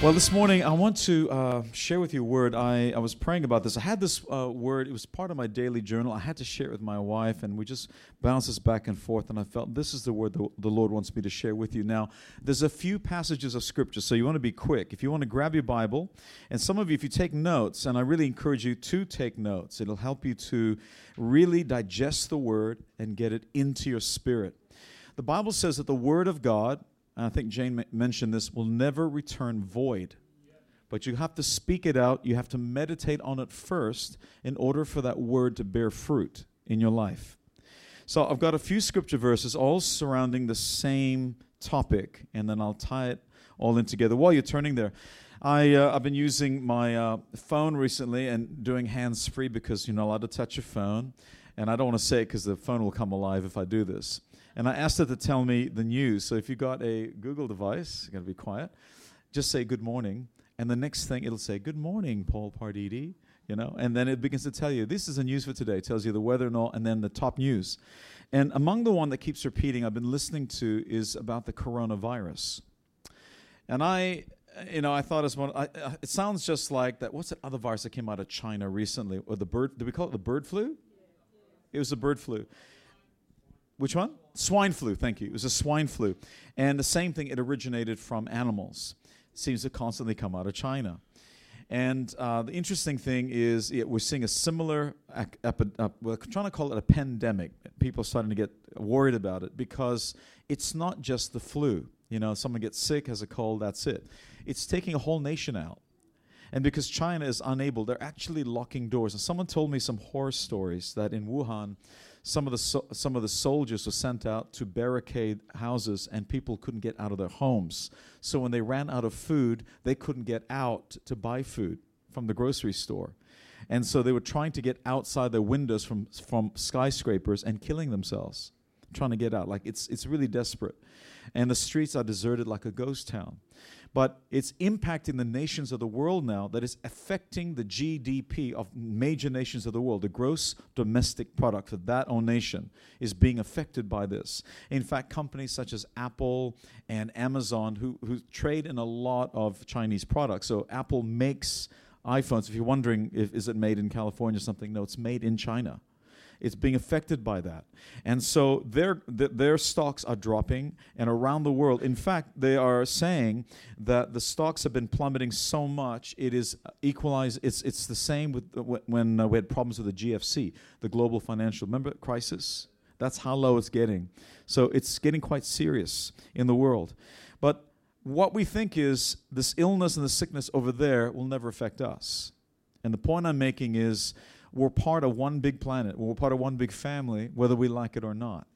Well, this morning I want to uh, share with you a word. I, I was praying about this. I had this uh, word, it was part of my daily journal. I had to share it with my wife, and we just bounced this back and forth. And I felt this is the word the, the Lord wants me to share with you. Now, there's a few passages of scripture, so you want to be quick. If you want to grab your Bible, and some of you, if you take notes, and I really encourage you to take notes, it'll help you to really digest the word and get it into your spirit. The Bible says that the word of God and I think Jane mentioned this, will never return void. But you have to speak it out, you have to meditate on it first in order for that word to bear fruit in your life. So I've got a few scripture verses all surrounding the same topic, and then I'll tie it all in together. While you're turning there, I, uh, I've been using my uh, phone recently and doing hands free because you're not allowed to touch your phone. And I don't want to say it because the phone will come alive if I do this and I asked her to tell me the news. So if you got a Google device, you got to be quiet. Just say good morning, and the next thing it'll say good morning, Paul Pardidi. You know, and then it begins to tell you this is the news for today. It tells you the weather and all, and then the top news. And among the one that keeps repeating, I've been listening to is about the coronavirus. And I, you know, I thought as one. I, uh, it sounds just like that. What's that other virus that came out of China recently? Or the bird? Did we call it the bird flu? It was the bird flu. Which one? Swine flu, thank you. It was a swine flu. And the same thing, it originated from animals. It seems to constantly come out of China. And uh, the interesting thing is, yeah, we're seeing a similar, epi- uh, we're trying to call it a pandemic. People are starting to get worried about it because it's not just the flu. You know, someone gets sick, has a cold, that's it. It's taking a whole nation out. And because China is unable, they're actually locking doors. And someone told me some horror stories that in Wuhan, some of the so, some of the soldiers were sent out to barricade houses and people couldn't get out of their homes. So when they ran out of food they couldn't get out to buy food from the grocery store. And so they were trying to get outside their windows from from skyscrapers and killing themselves trying to get out. Like it's it's really desperate. And the streets are deserted like a ghost town but it's impacting the nations of the world now that is affecting the GDP of major nations of the world. The gross domestic product of that own nation is being affected by this. In fact, companies such as Apple and Amazon, who, who trade in a lot of Chinese products, so Apple makes iPhones. If you're wondering if is it made in California or something, no, it's made in China. It's being affected by that. And so their, their stocks are dropping, and around the world, in fact, they are saying that the stocks have been plummeting so much, it is equalized. It's, it's the same with when uh, we had problems with the GFC, the global financial remember crisis. That's how low it's getting. So it's getting quite serious in the world. But what we think is this illness and the sickness over there will never affect us. And the point I'm making is we're part of one big planet, we're part of one big family, whether we like it or not.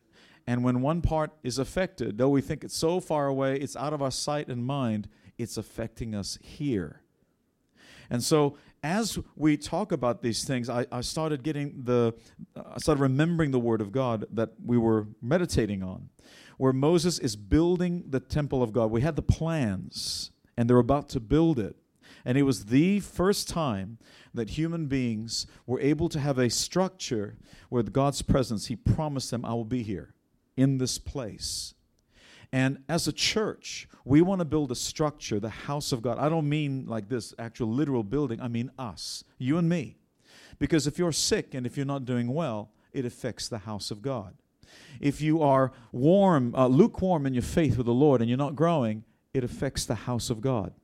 And when one part is affected, though we think it's so far away, it's out of our sight and mind, it's affecting us here. And so, as we talk about these things, I, I started getting the, I started remembering the Word of God that we were meditating on, where Moses is building the temple of God. We had the plans, and they're about to build it. And it was the first time that human beings were able to have a structure where God's presence, He promised them, I will be here in this place. And as a church, we want to build a structure, the house of God. I don't mean like this actual literal building, I mean us, you and me. Because if you're sick and if you're not doing well, it affects the house of God. If you are warm, uh, lukewarm in your faith with the Lord and you're not growing, it affects the house of God.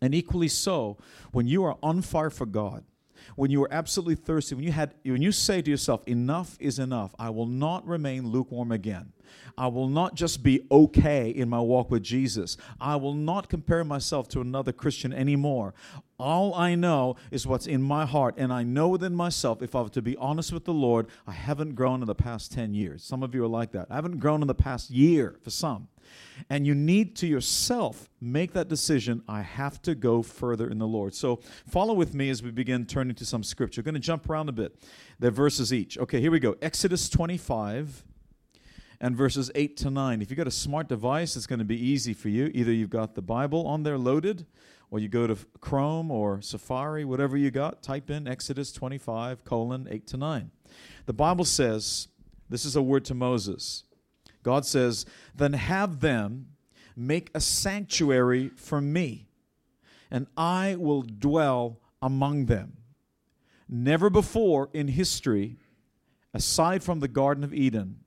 And equally so, when you are on fire for God, when you are absolutely thirsty, when you had when you say to yourself, enough is enough, I will not remain lukewarm again. I will not just be okay in my walk with Jesus. I will not compare myself to another Christian anymore. All I know is what's in my heart, and I know within myself, if I were to be honest with the Lord, I haven't grown in the past 10 years. Some of you are like that. I haven't grown in the past year for some. And you need to yourself make that decision. I have to go further in the Lord. So follow with me as we begin turning to some scripture. We're going to jump around a bit. They're verses each. Okay, here we go. Exodus 25 and verses 8 to 9. If you've got a smart device, it's going to be easy for you. Either you've got the Bible on there loaded, or you go to Chrome or Safari, whatever you got, type in Exodus 25, colon 8 to 9. The Bible says, this is a word to Moses. God says, Then have them make a sanctuary for me, and I will dwell among them. Never before in history, aside from the Garden of Eden,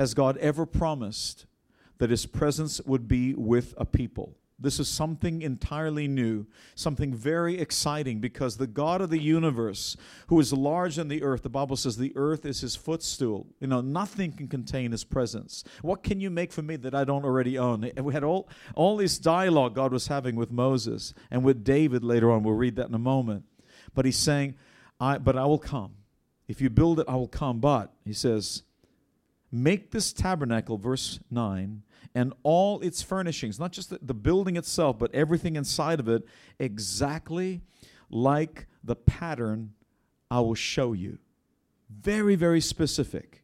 has God ever promised that His presence would be with a people. This is something entirely new, something very exciting because the God of the universe, who is large in the earth, the Bible says the earth is his footstool. You know, nothing can contain his presence. What can you make for me that I don't already own? We had all, all this dialogue God was having with Moses and with David later on. We'll read that in a moment. But he's saying, I, But I will come. If you build it, I will come. But, he says, Make this tabernacle, verse 9, and all its furnishings, not just the, the, building itself, but everything inside of it, exactly like the pattern I will show you. Very, very specific.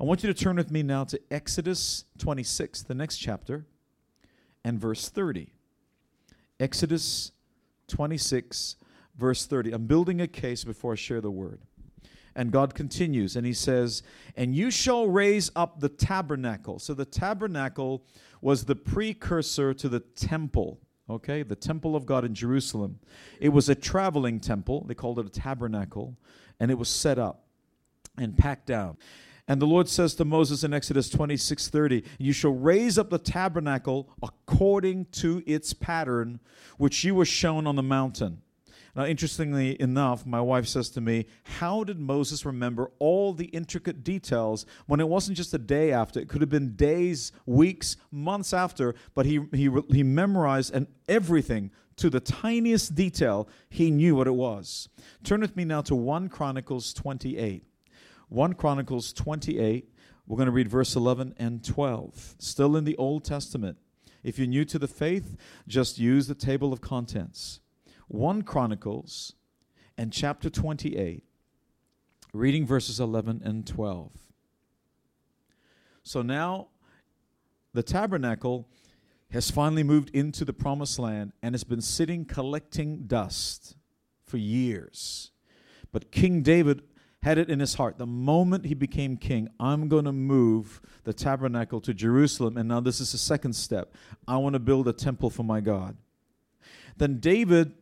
I want you to turn with me now to Exodus 26, the next chapter, and verse 30. Exodus 26, verse 30. I'm building a case before I share the word. And God continues, and He says, And you shall raise up the tabernacle. So the tabernacle was the precursor to the temple, okay? The temple of God in Jerusalem. It was a traveling temple. They called it a tabernacle. And it was set up and packed down. And the Lord says to Moses in Exodus 26 30, You shall raise up the tabernacle according to its pattern, which you were shown on the mountain. Now, interestingly enough, my wife says to me, How did Moses remember all the intricate details when it wasn't just a day after? It could have been days, weeks, months after, but he, he, he memorized and everything to the tiniest detail. He knew what it was. Turn with me now to 1 Chronicles 28. 1 Chronicles 28. We're going to read verse 11 and 12. Still in the Old Testament. If you're new to the faith, just use the table of contents. 1 Chronicles and chapter 28, reading verses 11 and 12. So now the tabernacle has finally moved into the promised land and has been sitting collecting dust for years. But King David had it in his heart the moment he became king, I'm going to move the tabernacle to Jerusalem. And now this is the second step. I want to build a temple for my God. Then David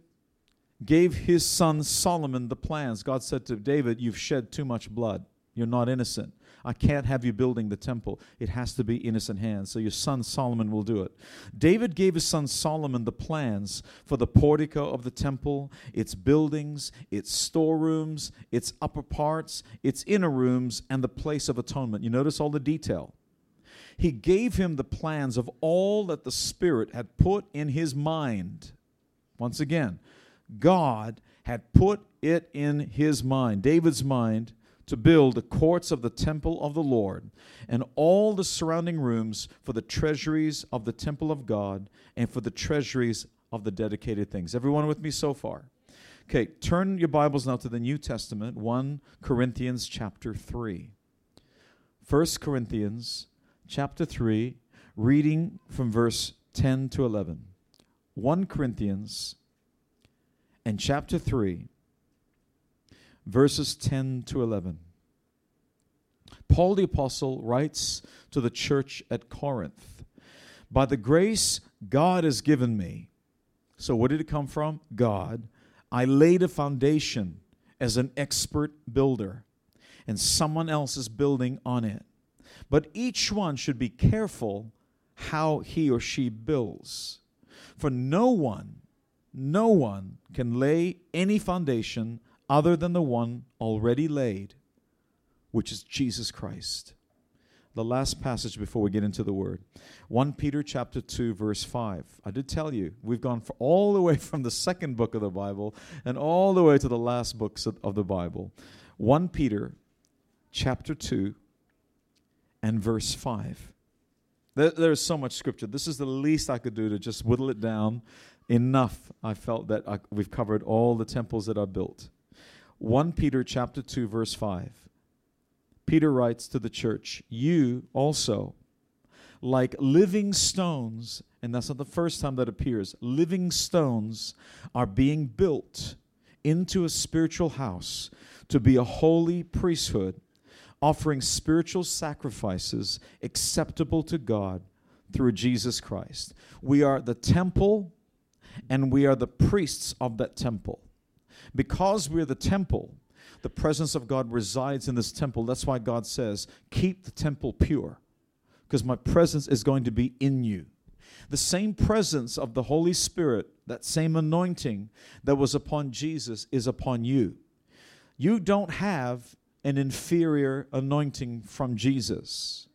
gave his son Solomon the plans. God said to David, You've shed too much blood. You're not innocent. I can't have you building the temple. It has to be innocent hands. So your son Solomon will do it. David gave his son Solomon the plans for the portico of the temple, its buildings, its storerooms, its upper parts, its inner rooms, and the place of atonement. You notice all the detail. He gave him the plans of all that the Spirit had put in his mind. Once again, God had put it in his mind, David's mind, to build the courts of the temple of the Lord and all the surrounding rooms for the treasuries of the temple of God and for the treasuries of the dedicated things. Everyone with me so far? Okay, turn your Bibles now to the New Testament, 1 Corinthians chapter 3. 1 Corinthians chapter 3, reading from verse 10 to 11. 1 Corinthians and chapter 3, verses 10 to 11. Paul the Apostle writes to the church at Corinth By the grace God has given me, so where did it come from? God. I laid a foundation as an expert builder, and someone else is building on it. But each one should be careful how he or she builds. For no one no one can lay any foundation other than the one already laid, which is Jesus Christ. the last passage before we get into the word. 1 Peter chapter 2 verse 5. I did tell you, we've gone all the way from the second book of the Bible and all the way to the last books of, the Bible. 1 Peter chapter 2 and verse 5. There, there's so much scripture. This is the least I could do to just whittle it down. Enough. I felt that I, we've covered all the temples that are built. 1 Peter chapter 2 verse 5. Peter writes to the church, You also, like living stones, and that's not the first time that appears, living stones are being built into a spiritual house to be a holy priesthood, offering spiritual sacrifices acceptable to God through Jesus Christ. We are the temple and we are the priests of that temple. Because we're the temple, the presence of God resides in this temple. That's why God says, Keep the temple pure, because my presence is going to be in you. The same presence of the Holy Spirit, that same anointing that was upon Jesus, is upon you. You don't have an inferior anointing from Jesus,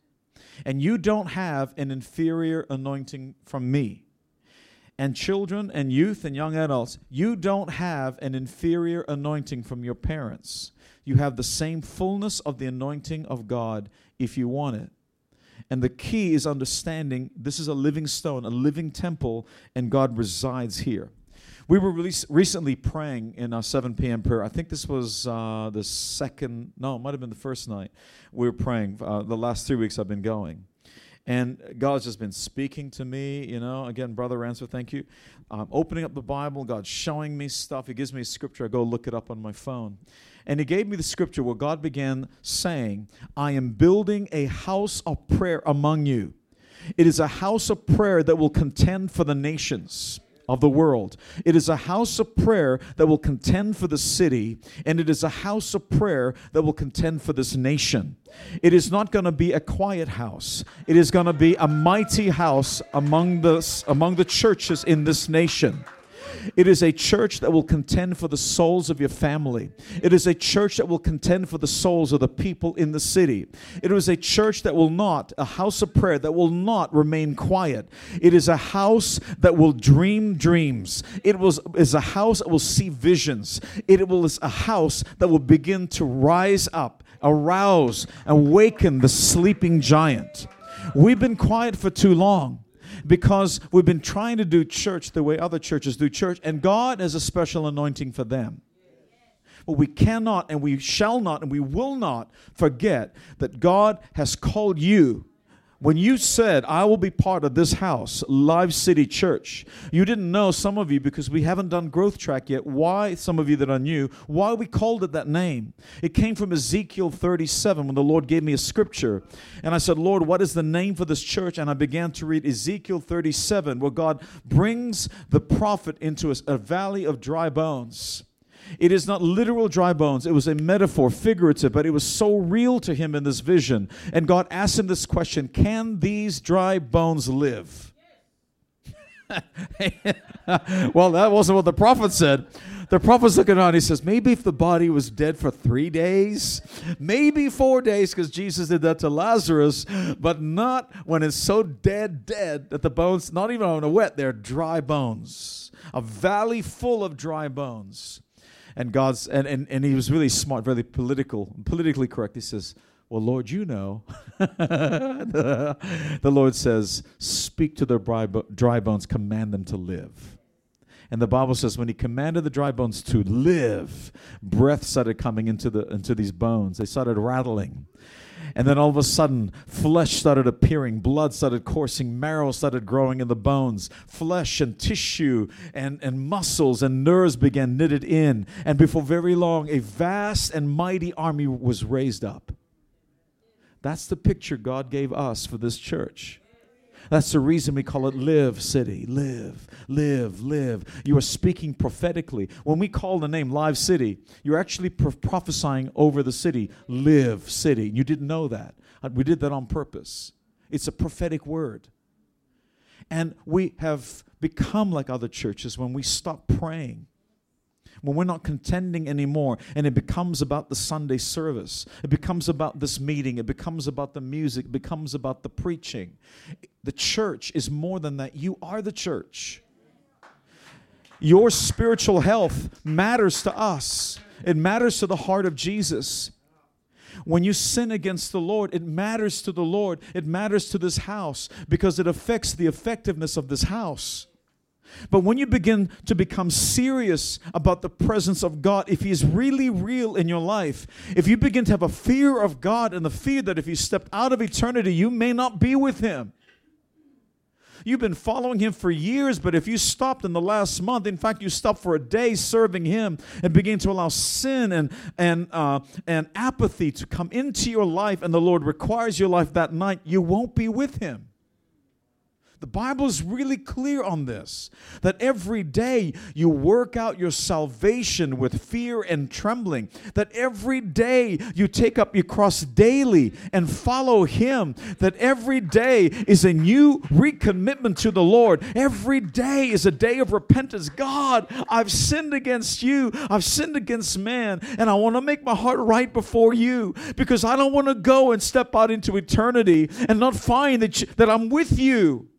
and you don't have an inferior anointing from me and children and youth and young adults, you don't have an inferior anointing from your parents. You have the same fullness of the anointing of God if you want it. And the key is understanding this is a living stone, a living temple, and God resides here. We were recently praying in our 7 p.m. prayer. I think this was uh, the second, no, it might have been the first night we were praying. Uh, the last three weeks I've been going. And God's just been speaking to me, you know. Again, Brother Ransford, thank you. I'm opening up the Bible, God's showing me stuff. He gives me a scripture, I go look it up on my phone. And He gave me the scripture where God began saying, I am building a house of prayer among you. It is a house of prayer that will contend for the nations of the world. It is a house of prayer that will contend for the city, and it is a house of prayer that will contend for this nation. It is not going to be a quiet house. It is going to be a mighty house among the, among the churches in this nation. It is a church that will contend for the souls of your family. It is a church that will contend for the souls of the people in the city. It is a church that will not, a house of prayer that will not remain quiet. It is a house that will dream dreams. It was is a house that will see visions. It will is a house that will begin to rise up, arouse, awaken the sleeping giant. We've been quiet for too long because we've been trying to do church the way other churches do church, and God has a special anointing for them. But we cannot and we shall not and we will not forget that God has called you when you said, I will be part of this house, Live City Church, you didn't know, some of you, because we haven't done Growth Track yet, why, some of you that are new, why we called it that name. It came from Ezekiel 37 when the Lord gave me a scripture. And I said, Lord, what is the name for this church? And I began to read Ezekiel 37, where God brings the prophet into a, a valley of dry bones. It is not literal dry bones. It was a metaphor, figurative, but it was so real to him in this vision. And God asked him this question Can these dry bones live? well, that wasn't what the prophet said. The prophet's looking around. He says, maybe if the body was dead for three days, maybe four days, because Jesus did that to Lazarus, but not when it's so dead, dead that the bones, not even on a wet, they're dry bones. A valley full of dry bones and God's and, and, and he was really smart, very political, politically correct. He says, Well, Lord, you know. the, the, Lord says, Speak to the dry, dry bones, command them to live. And the Bible says when he commanded the dry bones to live, breath started coming into the into these bones. They started rattling. And then all of a sudden, flesh started appearing, blood started coursing, marrow started growing in the bones, flesh and tissue and, and muscles and nerves began knitted in. And before very long, a vast and mighty army was raised up. That's the picture God gave us for this church. That's the reason we call it Live City. Live, live, live. You are speaking prophetically. When we call the name Live City, you're actually pro- prophesying over the city. Live City. You didn't know that. Uh, we did that on purpose. It's a prophetic word. And we have become like other churches when we stop praying. When we're not contending anymore and it becomes about the Sunday service, it becomes about this meeting, it becomes about the music, it becomes about the preaching. The church is more than that. You are the church. Your spiritual health matters to us, it matters to the heart of Jesus. When you sin against the Lord, it matters to the Lord. It matters to this house because it affects the effectiveness of this house. But when you begin to become serious about the presence of God, if He is really real in your life, if you begin to have a fear of God and the fear that if you step out of eternity, you may not be with Him. You've been following him for years, but if you stopped in the last month, in fact, you stopped for a day serving him and begin to allow sin and, and, uh, and apathy to come into your life, and the Lord requires your life that night, you won't be with him. The Bible is really clear on this that every day you work out your salvation with fear and trembling, that every day you take up your cross daily and follow Him, that every day is a new recommitment to the Lord. Every day is a day of repentance. God, I've sinned against you, I've sinned against man, and I want to make my heart right before you because I don't want to go and step out into eternity and not find that, you, that I'm with you.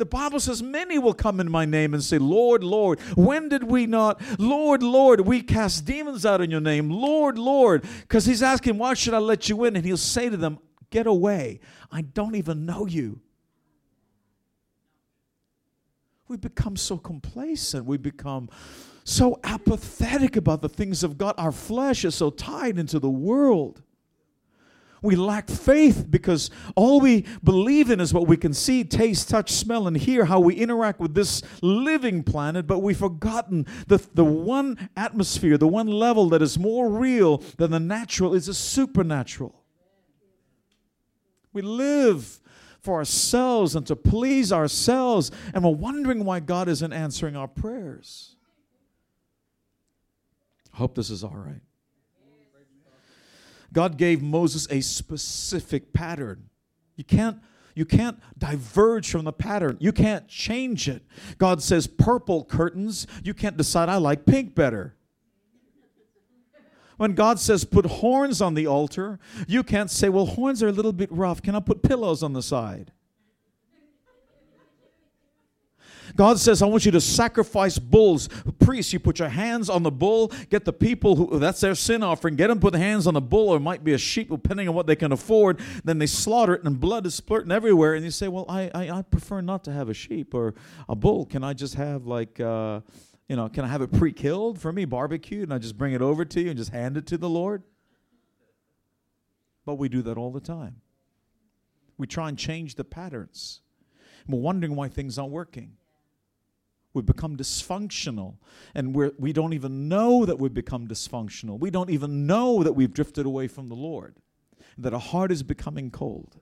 The Bible says, Many will come in my name and say, Lord, Lord, when did we not? Lord, Lord, we cast demons out in your name. Lord, Lord. Because he's asking, Why should I let you in? And he'll say to them, Get away. I don't even know you. We become so complacent. We become so apathetic about the things of God. Our flesh is so tied into the world. We lack faith because all we believe in is what we can see, taste, touch, smell, and hear, how we interact with this living planet, but we've forgotten the, the one atmosphere, the one level that is more real than the natural is the supernatural. We live for ourselves and to please ourselves, and we're wondering why God isn't answering our prayers. I hope this is all right. God gave Moses a specific pattern. You can't you can't diverge from the pattern. You can't change it. God says purple curtains, you can't decide I like pink better. When God says put horns on the altar, you can't say, well, horns are a little bit rough. Can I put pillows on the side? God says, I want you to sacrifice bulls. Priests, you put your hands on the bull, get the people who that's their sin offering, get them put hands on the bull, or it might be a sheep, depending on what they can afford. Then they slaughter it, and blood is splurting everywhere. And you say, Well, I, I, I prefer not to have a sheep or a bull. Can I just have, like, uh, you know, can I have it pre killed for me, barbecued, and I just bring it over to you and just hand it to the Lord? But we do that all the time. We try and change the patterns. We're wondering why things aren't working. We've become dysfunctional, and we're, we don't even know that we've become dysfunctional. We don't even know that we've drifted away from the Lord, that our heart is becoming cold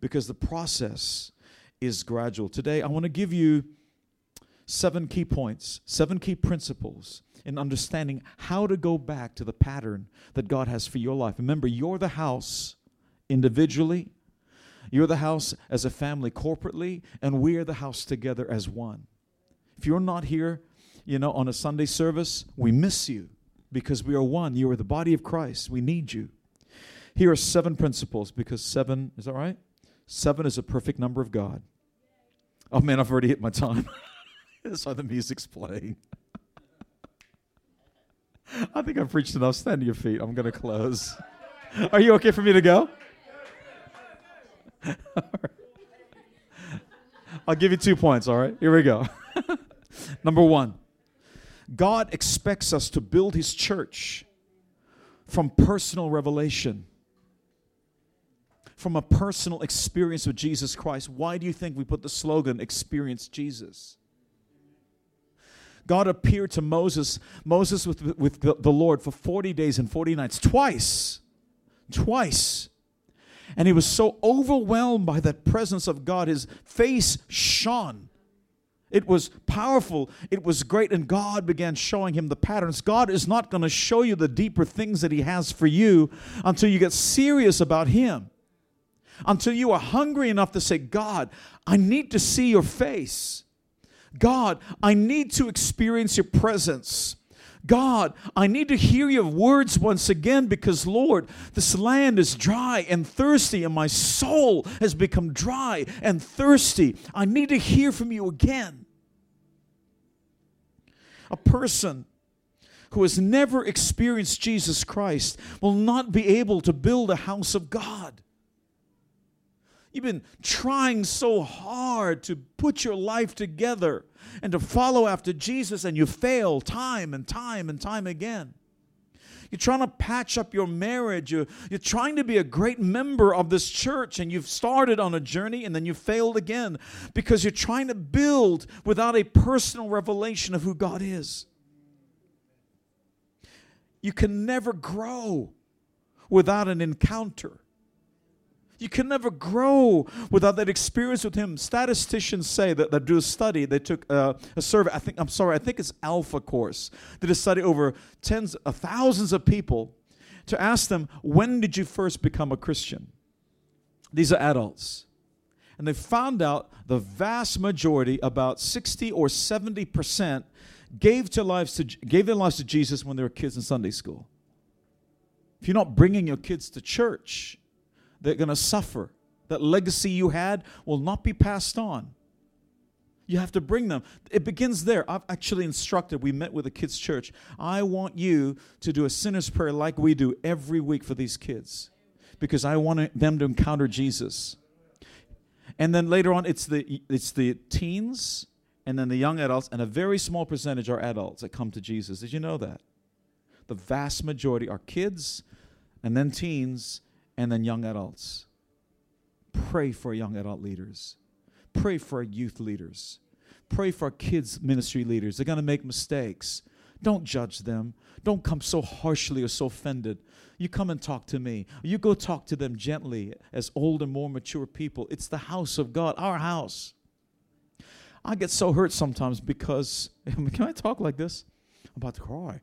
because the process is gradual. Today, I want to give you seven key points, seven key principles in understanding how to go back to the pattern that God has for your life. Remember, you're the house individually, you're the house as a family corporately, and we're the house together as one. If you're not here, you know, on a Sunday service, we miss you because we are one. You are the body of Christ. We need you. Here are seven principles because seven, is that right? Seven is a perfect number of God. Oh man, I've already hit my time. That's why the music's playing. I think I've preached enough. Stand to your feet. I'm going to close. Are you okay for me to go? I'll give you two points, all right? Here we go. Number one, God expects us to build His church from personal revelation, from a personal experience with Jesus Christ. Why do you think we put the slogan, Experience Jesus? God appeared to Moses, Moses with, with the, Lord for 40 days and 40 nights, twice. Twice. And he was so overwhelmed by that presence of God, his face shone. It was powerful. It was great. And God began showing him the patterns. God is not going to show you the deeper things that He has for you until you get serious about Him. Until you are hungry enough to say, God, I need to see your face. God, I need to experience your presence. God, I need to hear your words once again because, Lord, this land is dry and thirsty, and my soul has become dry and thirsty. I need to hear from you again. A person who has never experienced Jesus Christ will not be able to build a house of God. You've been trying so hard to put your life together and to follow after Jesus, and you fail time and time and time again. You're trying to patch up your marriage. You're, you're trying to be a great member of this church, and you've started on a journey and then you failed again because you're trying to build without a personal revelation of who God is. You can never grow without an encounter. You can never grow without that experience with Him. Statisticians say that, that do a study, they took uh, a survey, I think, I'm sorry, I think it's Alpha Course, did a study over tens of thousands of people to ask them, when did you first become a Christian? These are adults. And they found out the vast majority, about 60 or 70 percent, gave, gave their lives to Jesus when they were kids in Sunday school. If you're not bringing your kids to church, they're going to suffer. That legacy you had will not be passed on. You have to bring them. It begins there. I've actually instructed, we met with a kids' church. I want you to do a sinner's prayer like we do every week for these kids because I want them to encounter Jesus. And then later on, it's the, it's the teens and then the young adults, and a very small percentage are adults that come to Jesus. Did you know that? The vast majority are kids and then teens and then young adults. Pray for young adult leaders. Pray for youth leaders. Pray for kids' ministry leaders. They're going to make mistakes. Don't judge them. Don't come so harshly or so offended. You come and talk to me. You go talk to them gently as old and more mature people. It's the house of God, our house. I get so hurt sometimes because, can I talk like this? I'm about to cry.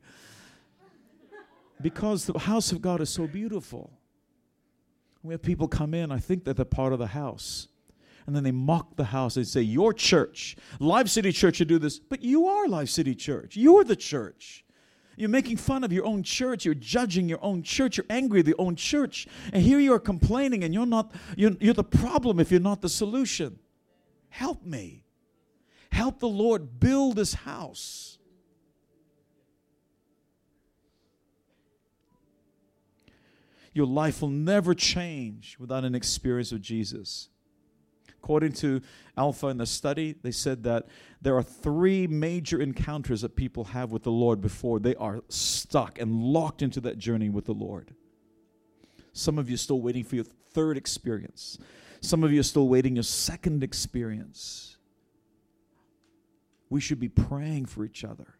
Because the house of God is so beautiful. We have people come in, I think that they're part of the house. And then they mock the house. They say, Your church, Live City Church, you do this. But you are Live City Church. You're the church. You're making fun of your own church. You're judging your own church. You're angry at your own church. And here you are complaining, and you're not, you're, you're the problem if you're not the solution. Help me. Help the Lord build this house. Your life will never change without an experience of Jesus. According to Alpha in the study, they said that there are three major encounters that people have with the Lord before they are stuck and locked into that journey with the Lord. Some of you are still waiting for your third experience. Some of you are still waiting your second experience. We should be praying for each other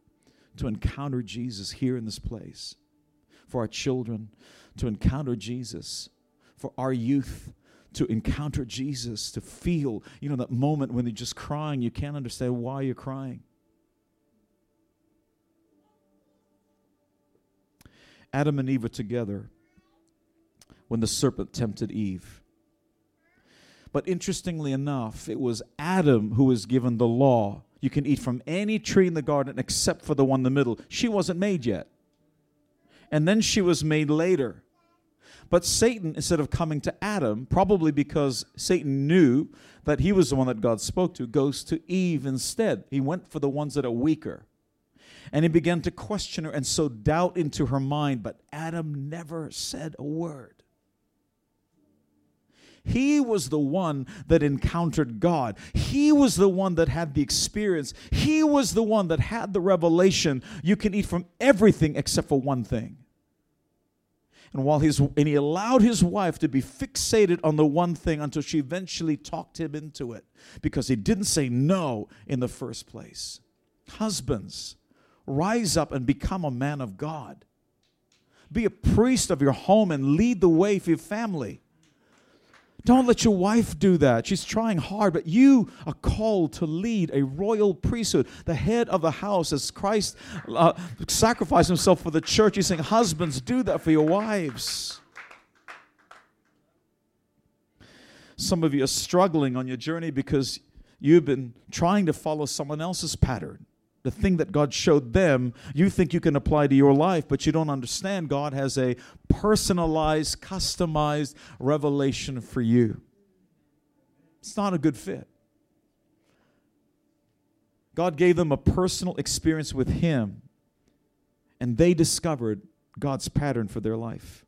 to encounter Jesus here in this place, for our children, to encounter Jesus, for our youth to encounter Jesus, to feel, you know, that moment when they're just crying, you can't understand why you're crying. Adam and Eve were together when the serpent tempted Eve. But interestingly enough, it was Adam who was given the law. You can eat from any tree in the garden except for the one in the middle. She wasn't made yet. And then she was made later. But Satan, instead of coming to Adam, probably because Satan knew that he was the one that God spoke to, goes to Eve instead. He went for the ones that are weaker. And he began to question her and sow doubt into her mind, but Adam never said a word. He was the one that encountered God. He was the one that had the experience. He was the one that had the revelation. You can eat from everything except for one thing. And while his and he allowed his wife to be fixated on the one thing until she eventually talked him into it because he didn't say no in the first place. Husbands, rise up and become a man of God. Be a priest of your home and lead the way for your family. Don't let your wife do that. She's trying hard, but you are called to lead a royal priesthood, the head of the house, as Christ uh, sacrificed himself for the church. He's saying, Husbands, do that for your wives. Some of you are struggling on your journey because you've been trying to follow someone else's pattern. The thing that God showed them, you think you can apply to your life, but you don't understand God has a personalized, customized revelation for you. It's not a good fit. God gave them a personal experience with Him, and they discovered God's pattern for their life.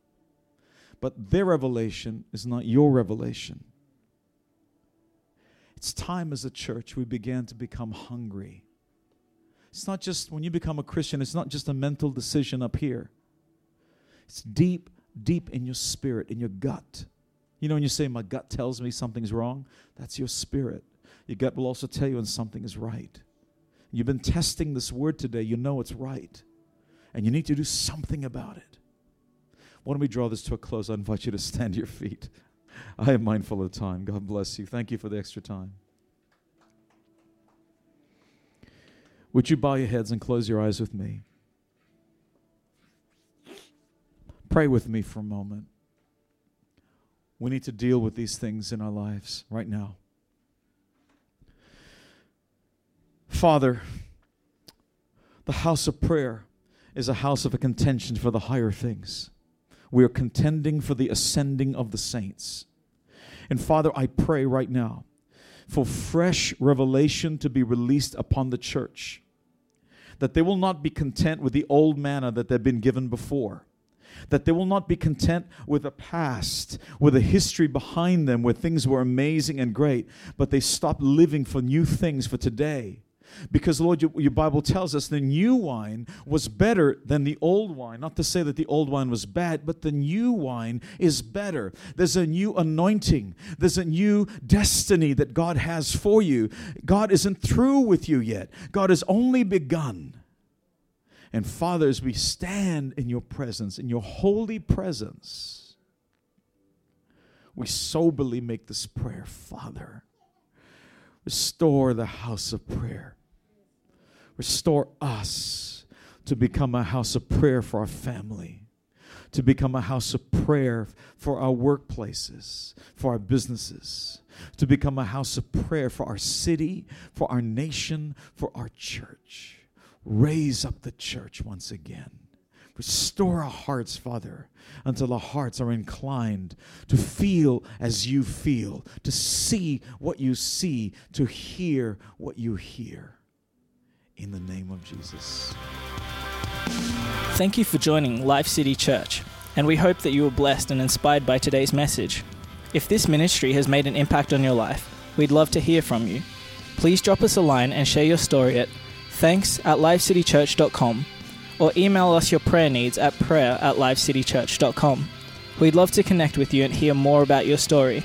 But their revelation is not your revelation. It's time as a church we began to become hungry. It's not just when you become a Christian, it's not just a mental decision up here. It's deep, deep in your spirit, in your gut. You know, when you say, My gut tells me something's wrong, that's your spirit. Your gut will also tell you when something is right. You've been testing this word today, you know it's right. And you need to do something about it. Why don't we draw this to a close? I invite you to stand to your feet. I am mindful of time. God bless you. Thank you for the extra time. Would you bow your heads and close your eyes with me? Pray with me for a moment. We need to deal with these things in our lives right now. Father, the house of prayer is a house of a contention for the higher things. We are contending for the ascending of the saints. And Father, I pray right now for fresh revelation to be released upon the church, that they will not be content with the old manna that they've been given before. That they will not be content with a past, with a history behind them where things were amazing and great, but they stop living for new things for today because, Lord, your, your, Bible tells us the new wine was better than the old wine. Not to say that the old wine was bad, but the new wine is better. There's a new anointing, there's a new destiny that God has for you. God isn't through with you yet, God has only begun. And Father, as we stand in your presence, in your holy presence, we soberly make this prayer, Father. Restore the house of prayer. Restore us to become a house of prayer for our family, to become a house of prayer for our workplaces, for our businesses, to become a house of prayer for our city, for our nation, for our church. Raise up the church once again. Restore our hearts, Father, until our hearts are inclined to feel as you feel, to see what you see, to hear what you hear in the name of Jesus. Thank you for joining Live City Church, and we hope that you were blessed and inspired by today's message. If this ministry has made an impact on your life, we'd love to hear from you. Please drop us a line and share your story at thanks at livecitychurch.com or email us your prayer needs at prayer at livecitychurch.com. We'd love to connect with you and hear more about your story.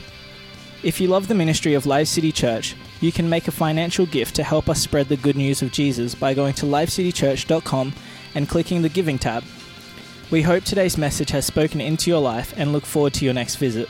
If you love the ministry of Live City Church, you can make a financial gift to help us spread the good news of Jesus by going to livecitychurch.com and clicking the Giving tab. We hope today's message has spoken into your life and look forward to your next visit.